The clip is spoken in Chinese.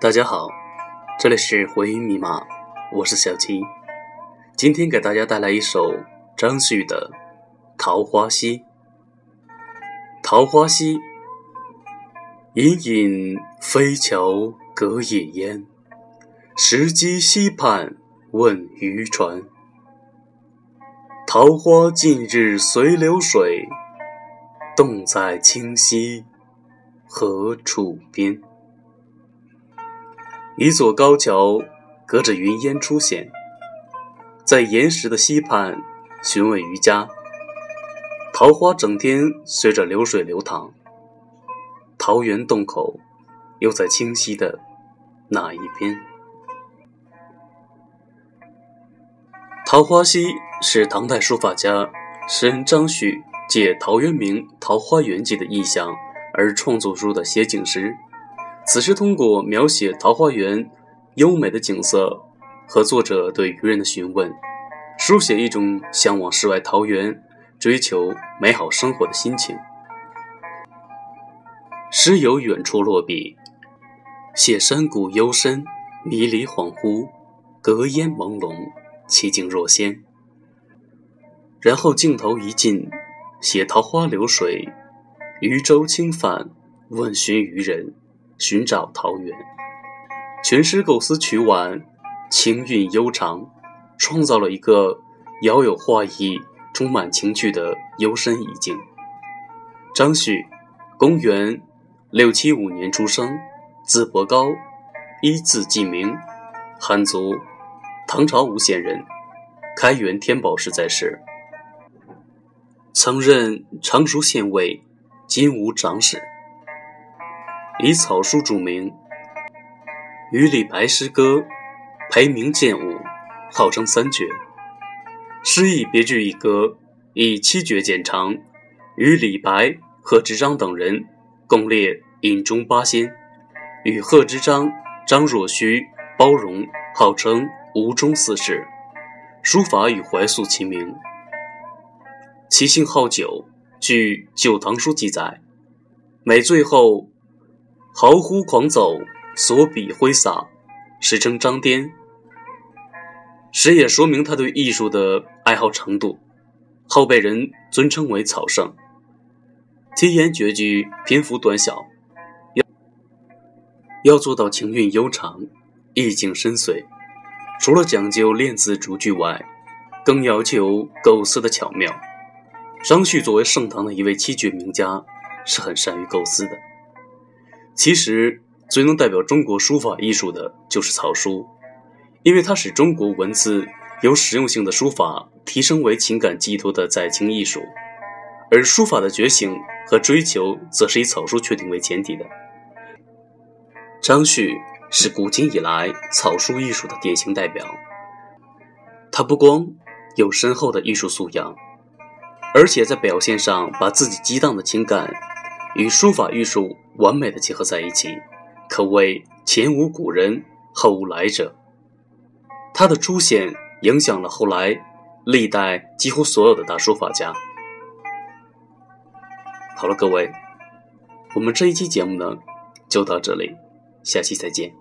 大家好，这里是回音密码，我是小七。今天给大家带来一首张旭的《桃花溪》。桃花溪，隐隐飞桥隔野烟，石矶溪畔问渔船。桃花尽日随流水，洞在清溪何处边？一座高桥隔着云烟出现，在岩石的溪畔询问渔家。桃花整天随着流水流淌，桃源洞口又在清溪的哪一边？桃花溪是唐代书法家诗人张旭借陶渊明《桃花源记》的意象而创作出的写景诗。此诗通过描写桃花源优美的景色和作者对渔人的询问，书写一种向往世外桃源、追求美好生活的心情。诗由远处落笔，写山谷幽深、迷离恍惚、隔烟朦胧、奇景若仙。然后镜头一近，写桃花流水，渔舟轻泛，问询渔人。寻找桃源，全诗构思曲婉，情韵悠长，创造了一个饶有画意、充满情趣的幽深意境。张旭，公元六七五年出生，字伯高，一字季明，汉族，唐朝吴县人，开元天宝时在世，曾任常熟县尉、金吾长史。以草书著名，与李白诗歌，裴明剑舞，号称三绝。诗意别具一格，以七绝见长，与李白、贺知章等人共列饮中八仙，与贺知章、张若虚、包容号称吴中四士。书法与怀素齐名，其性好酒。据《旧唐书》记载，每醉后。豪呼狂走，所笔挥洒，史称张颠。时也说明他对艺术的爱好程度，后被人尊称为草圣。七言绝句篇幅短小，要要做到情韵悠长，意境深邃。除了讲究练字逐句外，更要求构思的巧妙。张旭作为盛唐的一位七绝名家，是很善于构思的。其实，最能代表中国书法艺术的就是草书，因为它使中国文字由实用性的书法提升为情感寄托的载情艺术，而书法的觉醒和追求，则是以草书确定为前提的。张旭是古今以来草书艺术的典型代表，他不光有深厚的艺术素养，而且在表现上把自己激荡的情感。与书法艺术完美的结合在一起，可谓前无古人后无来者。他的出现影响了后来历代几乎所有的大书法家。好了，各位，我们这一期节目呢就到这里，下期再见。